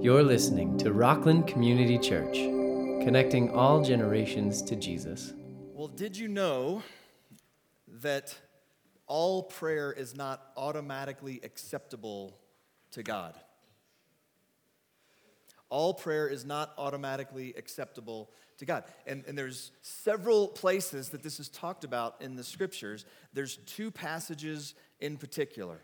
You're listening to Rockland Community Church, connecting all generations to Jesus. Well, did you know that all prayer is not automatically acceptable to God? All prayer is not automatically acceptable to God. And, and there's several places that this is talked about in the scriptures. There's two passages in particular.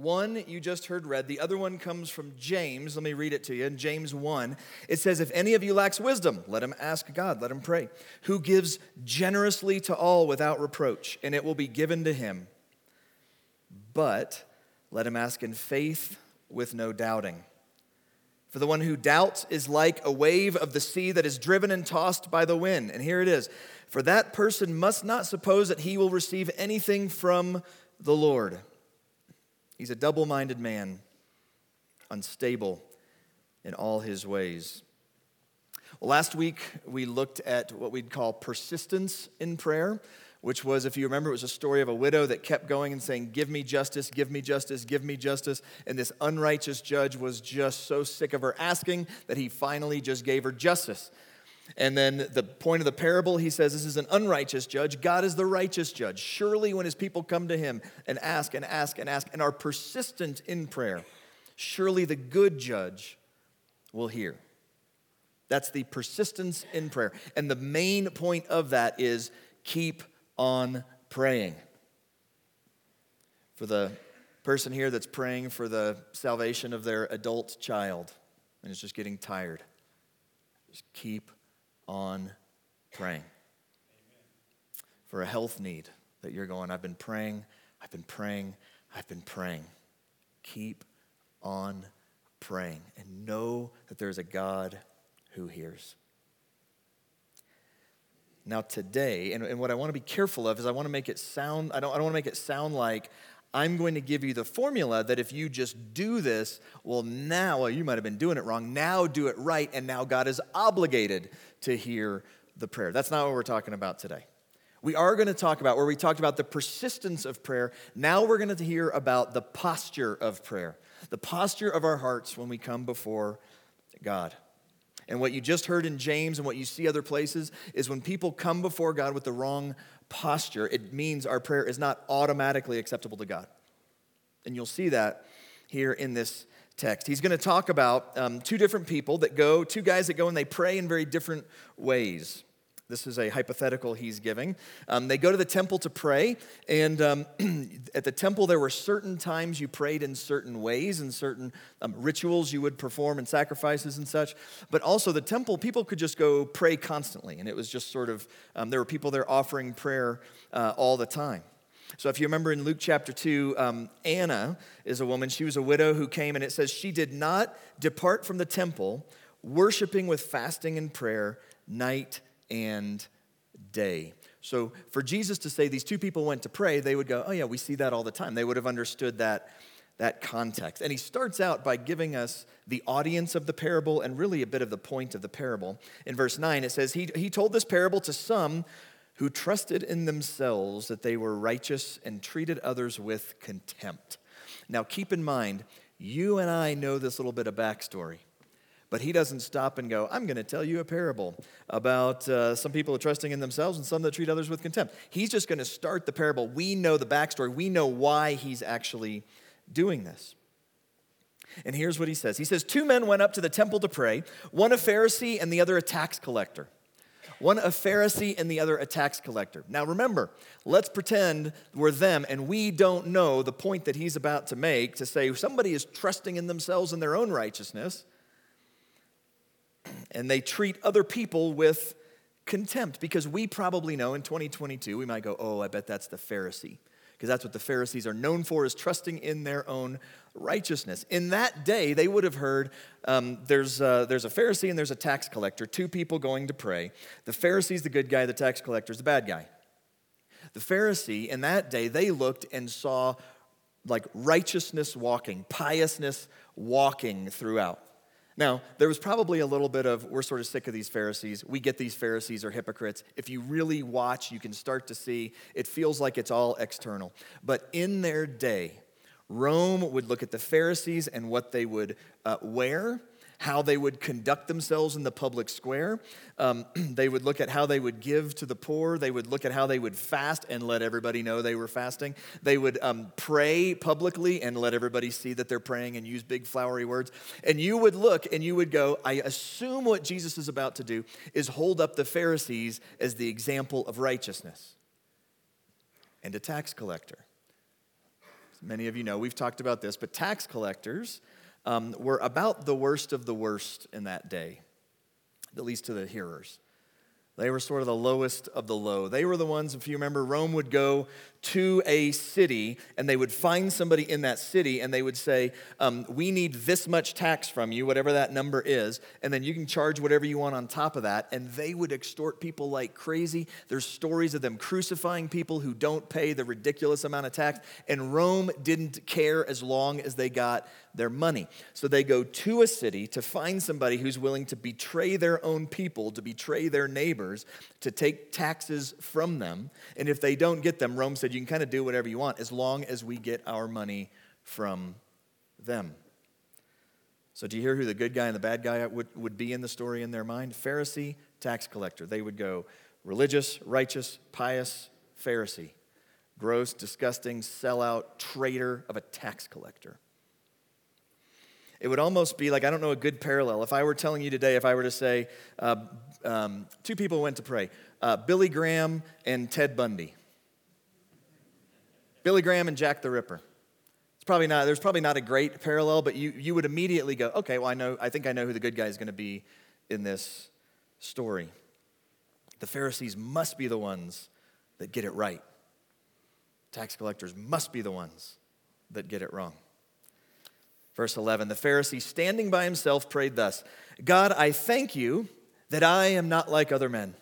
One you just heard read, the other one comes from James. Let me read it to you. In James 1, it says, If any of you lacks wisdom, let him ask God, let him pray, who gives generously to all without reproach, and it will be given to him. But let him ask in faith with no doubting. For the one who doubts is like a wave of the sea that is driven and tossed by the wind. And here it is For that person must not suppose that he will receive anything from the Lord. He's a double minded man, unstable in all his ways. Well, last week we looked at what we'd call persistence in prayer, which was, if you remember, it was a story of a widow that kept going and saying, Give me justice, give me justice, give me justice. And this unrighteous judge was just so sick of her asking that he finally just gave her justice. And then the point of the parable, he says, This is an unrighteous judge. God is the righteous judge. Surely, when his people come to him and ask and ask and ask and are persistent in prayer, surely the good judge will hear. That's the persistence in prayer. And the main point of that is keep on praying. For the person here that's praying for the salvation of their adult child and is just getting tired, just keep on praying. For a health need that you're going, I've been praying, I've been praying, I've been praying. Keep on praying and know that there's a God who hears. Now, today, and, and what I want to be careful of is I want to make it sound, I don't, I don't want to make it sound like I'm going to give you the formula that if you just do this, well, now, well, you might have been doing it wrong. Now do it right, and now God is obligated to hear the prayer. That's not what we're talking about today. We are going to talk about where we talked about the persistence of prayer. Now we're going to hear about the posture of prayer, the posture of our hearts when we come before God. And what you just heard in James and what you see other places is when people come before God with the wrong posture, it means our prayer is not automatically acceptable to God. And you'll see that here in this text. He's going to talk about um, two different people that go, two guys that go and they pray in very different ways. This is a hypothetical he's giving. Um, they go to the temple to pray, and um, at the temple, there were certain times you prayed in certain ways and certain um, rituals you would perform and sacrifices and such. But also, the temple, people could just go pray constantly, and it was just sort of, um, there were people there offering prayer uh, all the time. So, if you remember in Luke chapter 2, um, Anna is a woman. She was a widow who came, and it says she did not depart from the temple, worshiping with fasting and prayer night and day. So for Jesus to say these two people went to pray, they would go, oh, yeah, we see that all the time. They would have understood that, that context. And he starts out by giving us the audience of the parable and really a bit of the point of the parable. In verse 9, it says, He, he told this parable to some who trusted in themselves that they were righteous and treated others with contempt. Now, keep in mind, you and I know this little bit of backstory. But he doesn't stop and go, I'm going to tell you a parable about uh, some people trusting in themselves and some that treat others with contempt. He's just going to start the parable. We know the backstory, we know why he's actually doing this. And here's what he says He says, Two men went up to the temple to pray, one a Pharisee and the other a tax collector. One a Pharisee and the other a tax collector. Now remember, let's pretend we're them and we don't know the point that he's about to make to say somebody is trusting in themselves and their own righteousness and they treat other people with contempt because we probably know in 2022 we might go oh i bet that's the pharisee because that's what the pharisees are known for is trusting in their own righteousness. In that day they would have heard um, there's, a, there's a pharisee and there's a tax collector two people going to pray. The pharisee's the good guy the tax collector's the bad guy. The pharisee in that day they looked and saw like righteousness walking piousness walking throughout now, there was probably a little bit of, we're sort of sick of these Pharisees. We get these Pharisees are hypocrites. If you really watch, you can start to see it feels like it's all external. But in their day, Rome would look at the Pharisees and what they would uh, wear, how they would conduct themselves in the public square. Um, they would look at how they would give to the poor. They would look at how they would fast and let everybody know they were fasting. They would um, pray publicly and let everybody see that they're praying and use big flowery words. And you would look and you would go, I assume what Jesus is about to do is hold up the Pharisees as the example of righteousness and a tax collector. Many of you know we've talked about this, but tax collectors um, were about the worst of the worst in that day, at least to the hearers. They were sort of the lowest of the low. They were the ones, if you remember, Rome would go to a city and they would find somebody in that city and they would say, um, We need this much tax from you, whatever that number is, and then you can charge whatever you want on top of that. And they would extort people like crazy. There's stories of them crucifying people who don't pay the ridiculous amount of tax. And Rome didn't care as long as they got their money. So they go to a city to find somebody who's willing to betray their own people, to betray their neighbors, to take taxes from them. And if they don't get them, Rome said, you can kind of do whatever you want as long as we get our money from them. So, do you hear who the good guy and the bad guy would, would be in the story in their mind? Pharisee, tax collector. They would go religious, righteous, pious Pharisee, gross, disgusting, sellout, traitor of a tax collector. It would almost be like, I don't know, a good parallel. If I were telling you today, if I were to say, uh, um, two people went to pray uh, Billy Graham and Ted Bundy. Billy Graham and Jack the Ripper. It's probably not, there's probably not a great parallel, but you, you would immediately go, okay, well, I know, I think I know who the good guy is going to be in this story. The Pharisees must be the ones that get it right. Tax collectors must be the ones that get it wrong. Verse 11 The Pharisee, standing by himself, prayed thus God, I thank you that I am not like other men,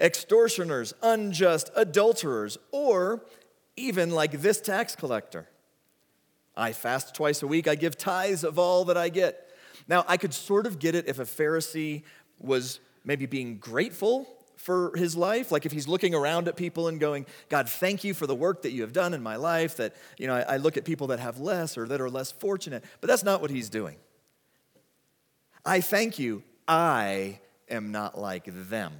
extortioners, unjust, adulterers, or even like this tax collector. I fast twice a week, I give tithes of all that I get. Now, I could sort of get it if a Pharisee was maybe being grateful for his life like if he's looking around at people and going god thank you for the work that you have done in my life that you know I, I, look at people that have less or that are less fortunate. But that's not what he's doing. I thank you. I am not like them.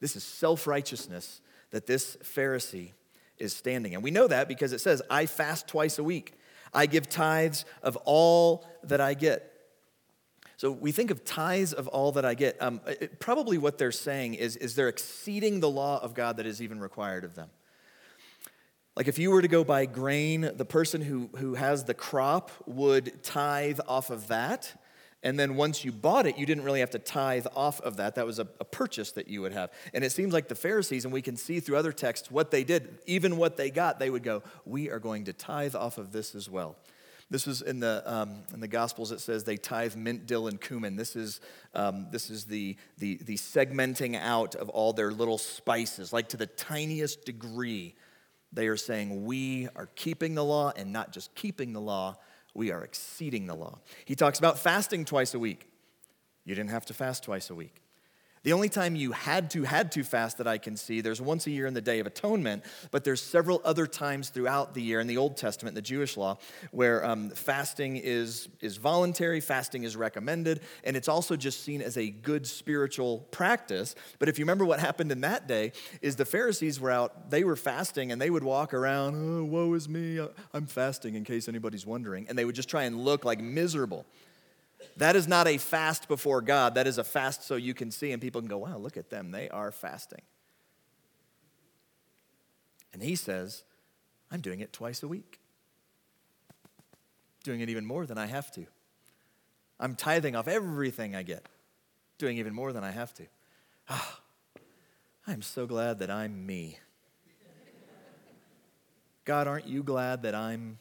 This is self-righteousness that this pharisee is standing. And we know that because it says, I fast twice a week. I give tithes of all that I get. So we think of tithes of all that I get. Um, it, probably what they're saying is, is they're exceeding the law of God that is even required of them. Like if you were to go buy grain, the person who, who has the crop would tithe off of that. And then once you bought it, you didn't really have to tithe off of that. That was a, a, purchase that you would have. And it seems like the Pharisees, and we can see through other texts what they did, even what they got, they would go, We are going to tithe off of this as well. This is in the, um, in the Gospels, it says they tithe mint, dill, and cumin. This is, um, this is the, the, the segmenting out of all their little spices, like to the tiniest degree. They are saying, We are keeping the law, and not just keeping the law, we are exceeding the law. He talks about fasting twice a week. You didn't have to fast twice a week. The only time you had to had to fast that I can see, there's once a year in the Day of Atonement, but there's several other times throughout the year in the Old Testament, the Jewish law, where um, fasting is is voluntary, fasting is recommended, and it's also just seen as a good spiritual practice. But if you remember what happened in that day, is the Pharisees were out, they were fasting, and they would walk around, oh, woe is me, I'm fasting, in case anybody's wondering, and they would just try and look like miserable. That is not a fast before God. That is a fast so you can see and people can go, wow, look at them. They are fasting. And he says, I'm doing it twice a week, doing it even more than I have to. I'm tithing off everything I get, doing even more than I have to. Ah, I'm so glad that I'm me. God, aren't you glad that I'm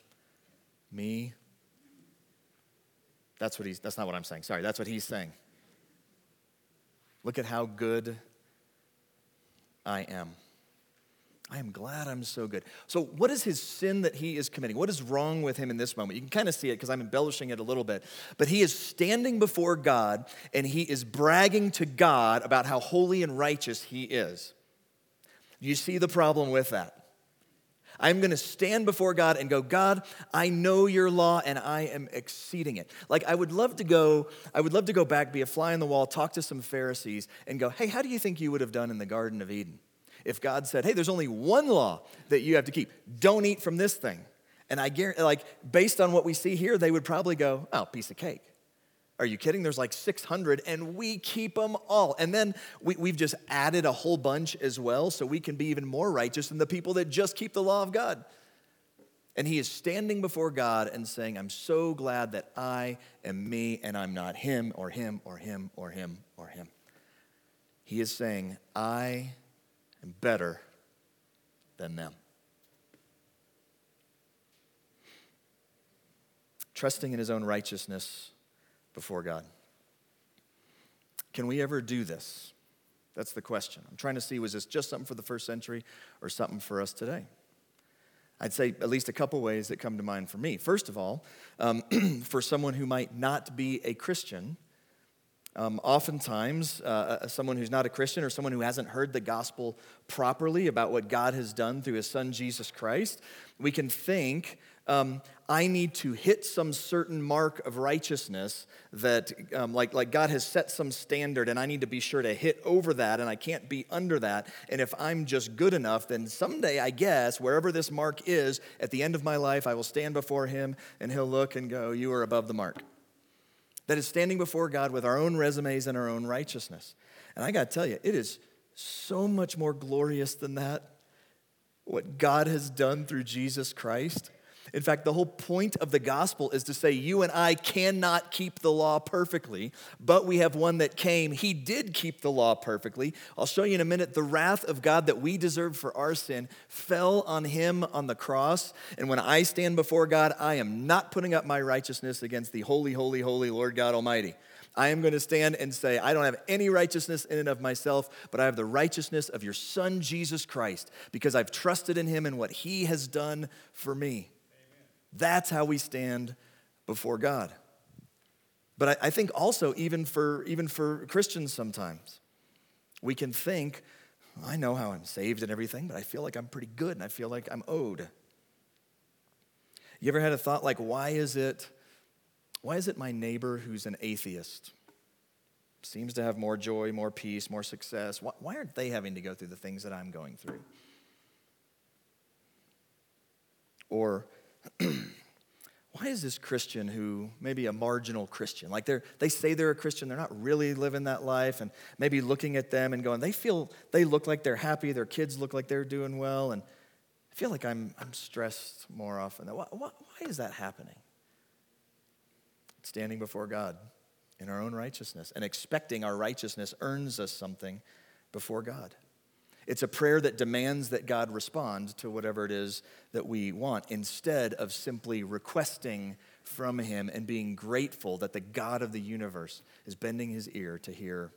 me? That's what he's, that's not what I'm saying. Sorry, that's what he's saying. Look at how good I am. I am glad I'm so good. So, what is his sin that he is committing? What is wrong with him in this moment? You can kind of see it because I'm embellishing it a little bit. But he is standing before God and he is bragging to God about how holy and righteous he is. Do you see the problem with that? I'm going to stand before God and go, God, I know your law and I am exceeding it. Like I would love to go, I would love to go back, be a fly on the wall, talk to some Pharisees and go, hey, how do you think you would have done in the Garden of Eden? If God said, hey, there's only one law that you have to keep, don't eat from this thing. And I guarantee, like, based on what we see here, they would probably go, oh, piece of cake. Are you kidding? There's like 600 and we keep them all. And then we, we've just added a whole bunch as well so we can be even more righteous than the people that just keep the law of God. And he is standing before God and saying, I'm so glad that I am me and I'm not him or him or him or him or him. He is saying, I am better than them. Trusting in his own righteousness before God. Can we ever do this? That's the question. I'm trying to see was this just something for the first century or something for us today? I'd say at least a couple ways that come to mind for me. First of all, um, for someone who might not be a Christian, um, oftentimes, uh, uh, someone who's not a Christian or someone who hasn't heard the gospel properly about what God has done through his son Jesus Christ, we can think um, I need to hit some certain mark of righteousness that, um, like, like God has set some standard, and I need to be sure to hit over that, and I can't be under that. And if I'm just good enough, then someday, I guess, wherever this mark is, at the end of my life, I will stand before Him, and He'll look and go, You are above the mark. That is standing before God with our own resumes and our own righteousness. And I got to tell you, it is so much more glorious than that. What God has done through Jesus Christ in fact, the whole point of the gospel is to say you and I cannot keep the law perfectly, but we have one that came. He did keep the law perfectly. I'll show you in a minute. The wrath of God that we deserve for our sin fell on him on the cross. And when I stand before God, I am not putting up my righteousness against the holy, holy, holy Lord God Almighty. I am going to stand and say, I don't have any righteousness in and of myself, but I have the righteousness of your Son, Jesus Christ, because I've trusted in him and what he has done for me. That's how we stand before God. But I, I think also, even for, even for Christians sometimes, we can think, I know how I'm saved and everything, but I feel like I'm pretty good and I feel like I'm owed. You ever had a thought like, why is it, why is it my neighbor who's an atheist seems to have more joy, more peace, more success? Why, why aren't they having to go through the things that I'm going through? Or why is this Christian who maybe a marginal Christian, like they're, they say they're a Christian, they're not really living that life, and maybe looking at them and going, they feel, they look like they're happy, their kids look like they're doing well, and I feel like I'm, I'm stressed more often. Why, why, why is that happening? Standing before God in our own righteousness and expecting our righteousness earns us something before God. It's a prayer that demands that God respond to whatever it is that we want instead of simply requesting from Him and being grateful that the God of the universe is bending His ear to hear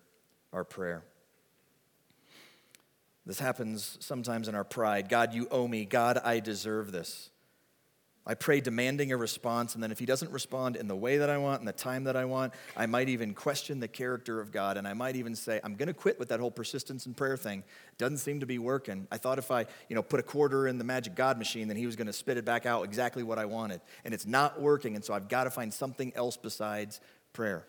our prayer. This happens sometimes in our pride. God, you owe me. God, I deserve this. I pray demanding a response, and then if he doesn't respond in the way that I want, in the time that I want, I might even question the character of God, and I might even say, I'm going to quit with that whole persistence and prayer thing. Doesn't seem to be working. I thought if I, you know, put a quarter in the magic God machine, then he was going to spit it back out exactly what I wanted, and it's not working, and so I've got to find something else besides prayer.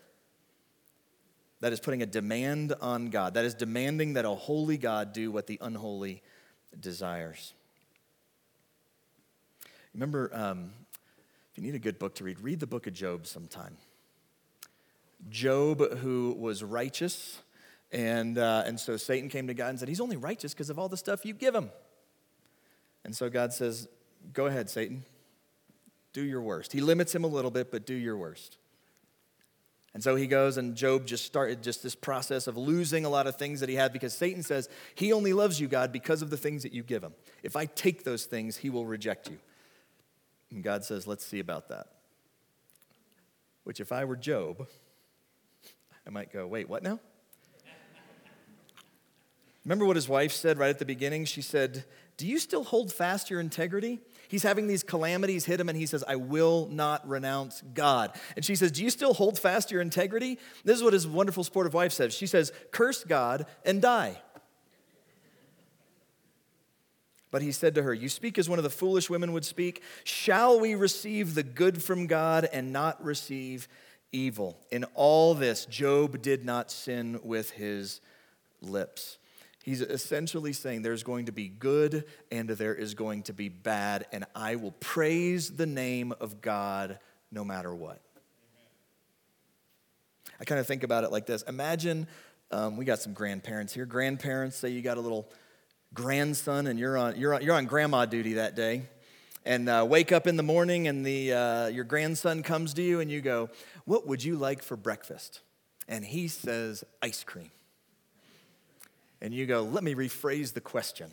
That is putting a demand on God. That is demanding that a holy God do what the unholy desires. Remember, um, if you need a good book to read, read the book of Job sometime. Job, who was righteous, and, uh, and so Satan came to God and said, He's only righteous because of all the stuff you give him. And so God says, Go ahead, Satan. Do your worst. He limits him a little bit, but do your worst. And so he goes, and Job just started just this process of losing a lot of things that he had because Satan says, He only loves you, God, because of the things that you give him. If I take those things, he will reject you. And God says, let's see about that. Which, if I were Job, I might go, wait, what now? Remember what his wife said right at the beginning? She said, Do you still hold fast your integrity? He's having these calamities hit him, and he says, I will not renounce God. And she says, Do you still hold fast your integrity? This is what his wonderful sportive wife says. She says, Curse God and die. But he said to her, You speak as one of the foolish women would speak. Shall we receive the good from God and not receive evil? In all this, Job did not sin with his lips. He's essentially saying there's going to be good and there is going to be bad, and I will praise the name of God no matter what. I kind of think about it like this Imagine um, we got some grandparents here. Grandparents, say you got a little grandson and you're on, you're on, you're on grandma duty that day. And uh, wake up in the morning and the, uh, your grandson comes to you and you go, What would you like for breakfast? And he says, Ice cream. And you go, Let me rephrase the question.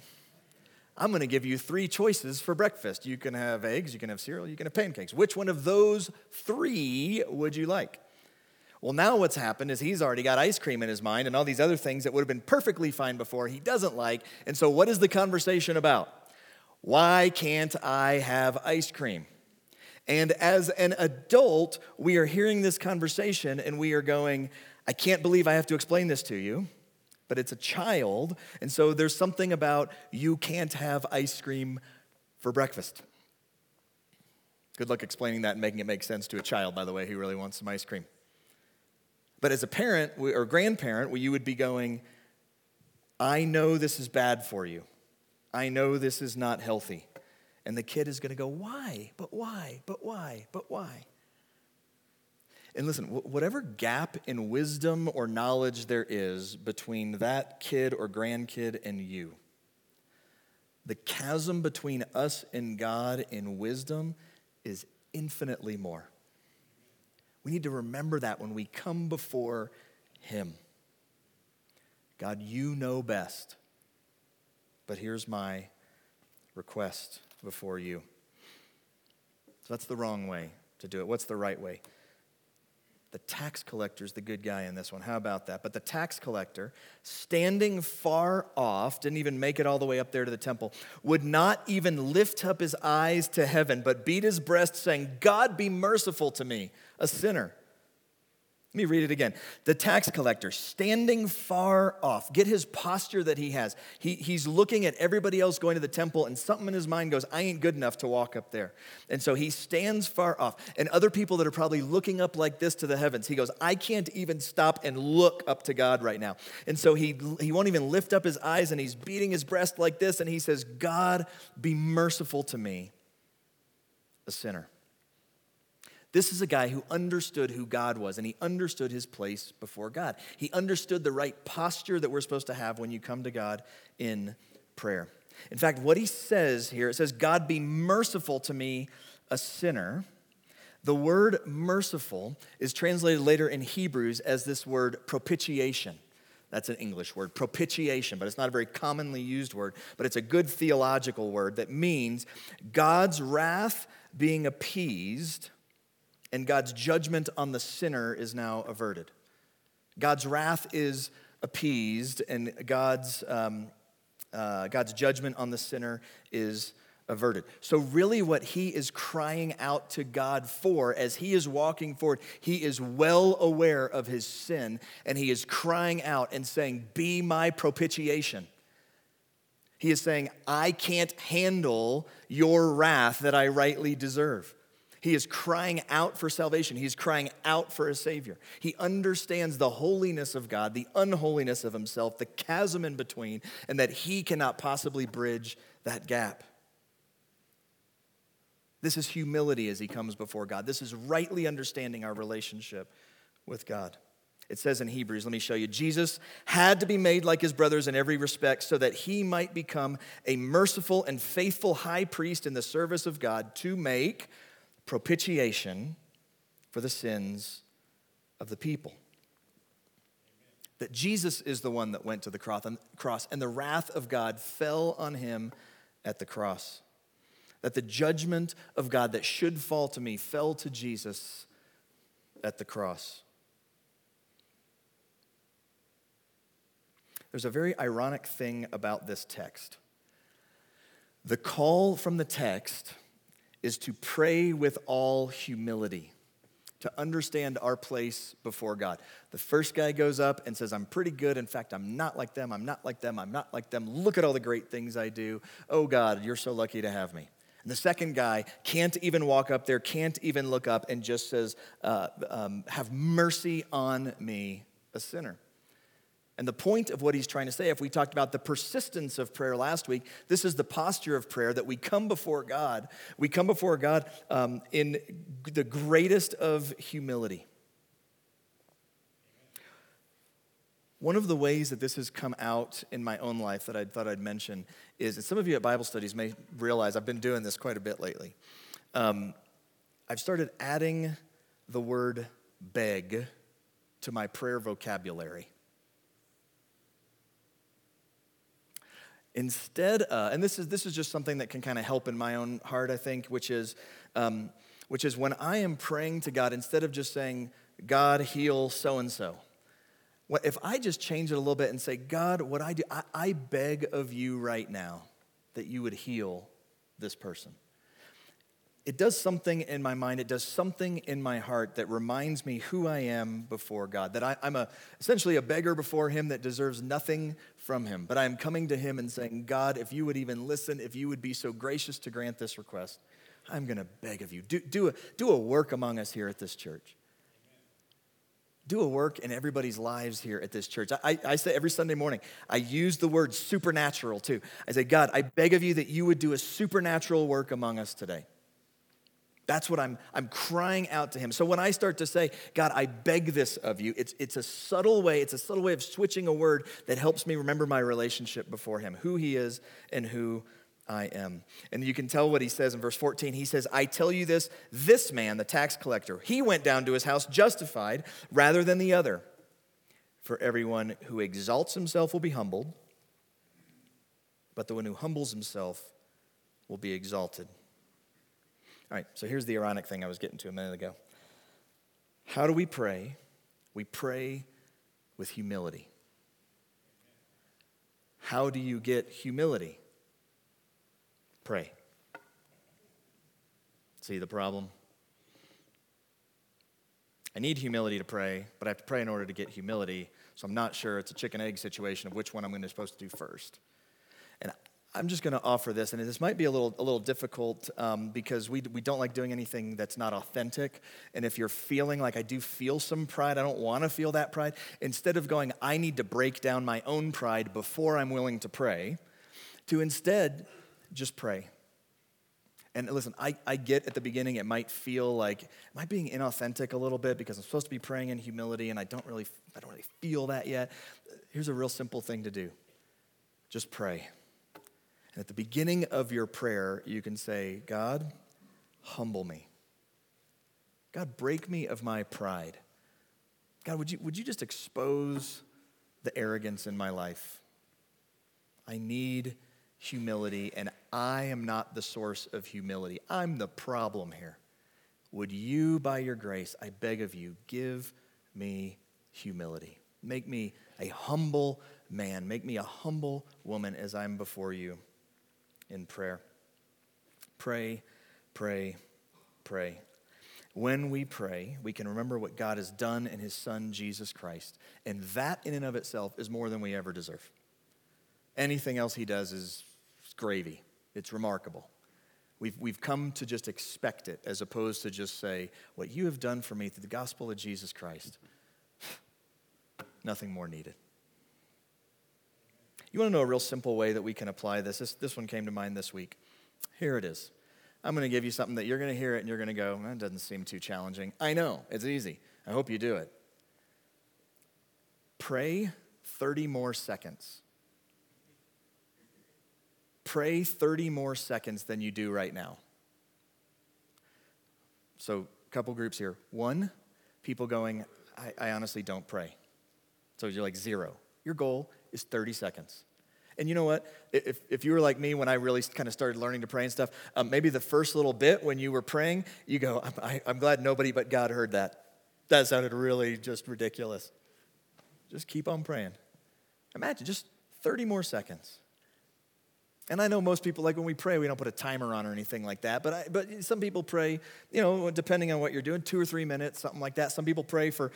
I'm going to give you three choices for breakfast. You can have eggs, you can have cereal, you can have pancakes. Which one of those three would you like? Well, now what's happened is he's already got ice cream in his mind and all these other things that would have been perfectly fine before he doesn't like. And so, what is the conversation about? Why can't I have ice cream? And as an adult, we are hearing this conversation and we are going, I can't believe I have to explain this to you, but it's a child. And so there's something about you can't have ice cream for breakfast. Good luck explaining that and making it make sense to a child, by the way, who really wants some ice cream. But as a parent or grandparent, you would be going, I know this is bad for you. I know this is not healthy. And the kid is going to go, Why? But why? But why? But why? And listen, whatever gap in wisdom or knowledge there is between that kid or grandkid and you, the chasm between us and God in wisdom is infinitely more. We need to remember that when we come before Him. God, you know best. But here's my request before you. So that's the wrong way to do it. What's the right way? The tax collector is the good guy in this one. How about that? But the tax collector, standing far off, didn't even make it all the way up there to the temple, would not even lift up his eyes to heaven, but beat his breast, saying, God be merciful to me, a sinner. Let me read it again. The tax collector, standing far off, get his posture that he has. He, he's looking at everybody else going to the temple, and something in his mind goes, I ain't good enough to walk up there. And so he stands far off. And other people that are probably looking up like this to the heavens, he goes, I can't even stop and look up to God right now. And so he, he won't even lift up his eyes, and he's beating his breast like this, and he says, God, be merciful to me, a sinner. This is a guy who understood who God was and he understood his place before God. He understood the right posture that we're supposed to have when you come to God in prayer. In fact, what he says here, it says, God be merciful to me, a sinner. The word merciful is translated later in Hebrews as this word propitiation. That's an English word, propitiation, but it's not a very commonly used word, but it's a good theological word that means God's wrath being appeased and God's judgment on the sinner is now averted. God's wrath is appeased, and God's, um, uh, God's judgment on the sinner is averted. So, really, what he is crying out to God for as he is walking forward, he is well aware of his sin, and he is crying out and saying, Be my propitiation. He is saying, I can't handle your wrath that I rightly deserve. He is crying out for salvation. He's crying out for a Savior. He understands the holiness of God, the unholiness of himself, the chasm in between, and that he cannot possibly bridge that gap. This is humility as he comes before God. This is rightly understanding our relationship with God. It says in Hebrews, let me show you. Jesus had to be made like his brothers in every respect so that he might become a merciful and faithful high priest in the service of God to make propitiation for the sins of the people. That Jesus is the one that went to the cross, and the wrath of God fell on him at the cross. That the judgment of God that should fall to me fell to Jesus at the cross. There's a very ironic thing about this text. The call from the text is to pray with all humility, to understand our place before God. The first guy goes up and says, I'm pretty good. In fact, I'm not like them. I'm not like them. I'm not like them. Look at all the great things I do. Oh, God, you're so lucky to have me. And the second guy can't even walk up there, can't even look up, and just says, uh, um, Have mercy on me, a sinner. And the point of what he's trying to say, if we talked about the persistence of prayer last week, this is the posture of prayer that we come before God. We come before God um, in the greatest of humility. One of the ways that this has come out in my own life that I thought I'd mention is, and some of you at Bible studies may realize I've been doing this quite a bit lately. Um, I've started adding the word beg to my prayer vocabulary. Instead, and this is, this is just something that can kind of help in my own heart, I think, which is, um, which is when I am praying to God, instead of just saying, God, heal so and so, if I just change it a little bit and say, God, what I do, I, I beg of you right now that you would heal this person it does something in my mind, it does something in my heart that reminds me who I am before God, that I, am a, essentially a beggar before Him that deserves nothing from Him. But I'm coming to Him and saying, God, if you would even listen, if you would be so gracious to grant this request, I'm going to beg of you. Do, do, a, do a work among us here at this church. Do a work in everybody's lives here at this church. I, I say every Sunday morning, I use the word supernatural too. I say, God, I beg of you that you would do a supernatural work among us today. That's what I'm, I'm crying out to him. So when I start to say, God, I beg this of you, it's, it's a subtle way, it's a subtle way of switching a word that helps me remember my relationship before him, who he is and who I am. And you can tell what he says in verse 14. He says, I tell you this, this man, the tax collector, he went down to his house justified rather than the other. For everyone who exalts himself will be humbled, but the one who humbles himself will be exalted. All right, so here's the ironic thing I was getting to a minute ago. How do we pray? We pray with humility. How do you get humility? Pray. See the problem? I need humility to pray, but I have to pray in order to get humility. So I'm not sure it's a chicken egg situation of which one I'm going to be supposed to do first. I'm just going to offer this, and this might be a little, a little difficult um, because we, we don't like doing anything that's not authentic. And if you're feeling like I do feel some pride, I don't want to feel that pride, instead of going, I need to break down my own pride before I'm willing to pray, to instead just pray. And listen, I, I get at the beginning it might feel like, am I being inauthentic a little bit because I'm supposed to be praying in humility and I don't really, I don't really feel that yet. Here's a real simple thing to do just pray. And at the beginning of your prayer, you can say, God, humble me. God, break me of my pride. God, would you, would you just expose the arrogance in my life? I need humility, and I am not the source of humility. I'm the problem here. Would you, by your grace, I beg of you, give me humility? Make me a humble man. Make me a humble woman as I'm before you in prayer. Pray, pray, pray. When we pray, we can remember what God has done in His Son, Jesus Christ. And that, in and of itself, is more than we ever deserve. Anything else He does is gravy, it's remarkable. We've, we've come to just expect it as opposed to just say, What you have done for me through the gospel of Jesus Christ, nothing more needed. You want to know a real simple way that we can apply this? This, this one came to mind this week. Here it is. I'm going to give you something that you're going to hear it and you're going to go, that doesn't seem too challenging. I know, it's easy. I hope you do it. Pray 30 more seconds. Pray 30 more seconds than you do right now. So, a couple groups here. One, people going, I, I honestly don't pray. So you're like zero. Your goal is 30 seconds. And you know what? If, if you were like me when I really kind of started learning to pray and stuff, um, maybe the first little bit when you were praying, you go, I'm, I, I'm glad nobody but God heard that. That sounded really just ridiculous. Just keep on praying. Imagine just 30 more seconds. And I know most people, like when we pray, we don't put a timer on or anything like that. But, I, but some people pray, you know, depending on what you're doing, two or three minutes, something like that. Some people pray for,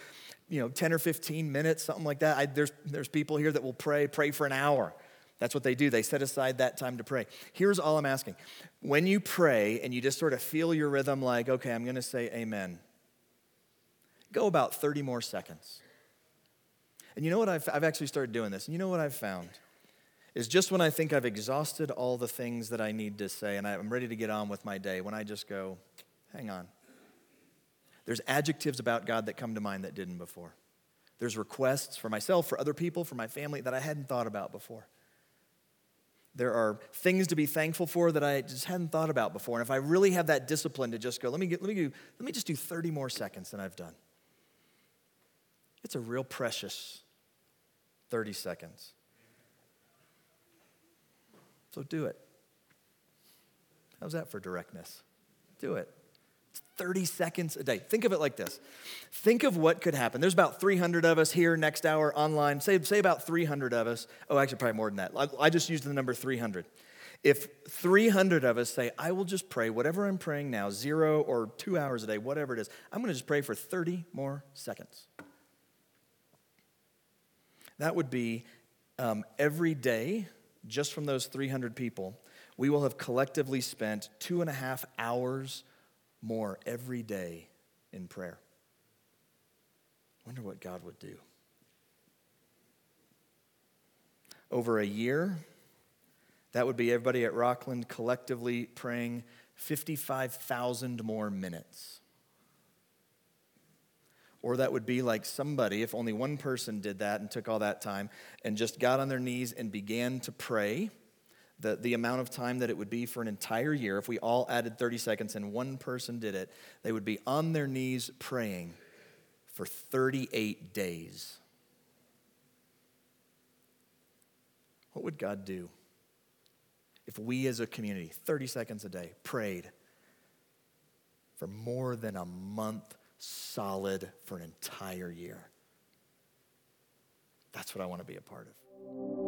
you know, 10 or 15 minutes, something like that. I, there's, there's people here that will pray, pray for an hour. That's what they do. They set aside that time to pray. Here's all I'm asking. When you pray and you just sort of feel your rhythm like, okay, I'm going to say amen, go about 30 more seconds. And you know what? I've, I've actually started doing this. And you know what I've found? Is just when I think I've exhausted all the things that I need to say and I'm ready to get on with my day, when I just go, hang on. There's adjectives about God that come to mind that didn't before. There's requests for myself, for other people, for my family that I hadn't thought about before. There are things to be thankful for that I just hadn't thought about before. And if I really have that discipline to just go, let me, get, let me, do, let me just do 30 more seconds than I've done. It's a real precious 30 seconds. So do it. How's that for directness? Do it. It's 30 seconds a day. Think of it like this. Think of what could happen. There's about 300 of us here next hour online. Say, say about 300 of us. Oh, actually, probably more than that. I, I just used the number 300. If 300 of us say, I will just pray whatever I'm praying now, zero or two hours a day, whatever it is, I'm going to just pray for 30 more seconds. That would be um, every day just from those 300 people, we will have collectively spent two and a half hours more every day in prayer. Wonder what God would do. Over a year, that would be everybody at Rockland collectively praying 55,000 more minutes. Or that would be like somebody, if only one person did that and took all that time and just got on their knees and began to pray, the, the amount of time that it would be for an entire year, if we all added 30 seconds and one person did it, they would be on their knees praying for 38 days. What would God do if we as a community, 30 seconds a day, prayed for more than a month solid for an entire year. That's what I want to be a part of.